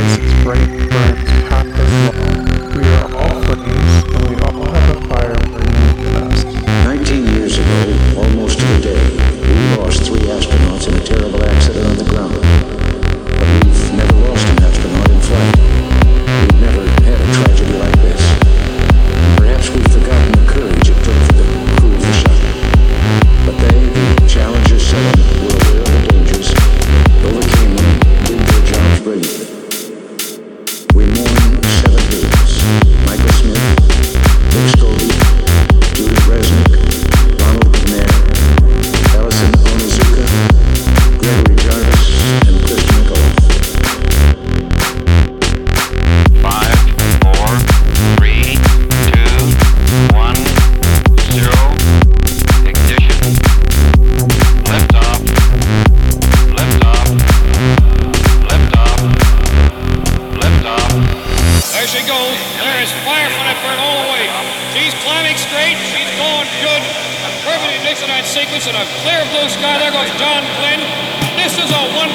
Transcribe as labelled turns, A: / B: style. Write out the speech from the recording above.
A: voices break burns. There is fire from that bird all the way. She's climbing straight. She's going good. A Perfectly Nixonite sequence in a clear blue sky. There goes John Glenn. This is a one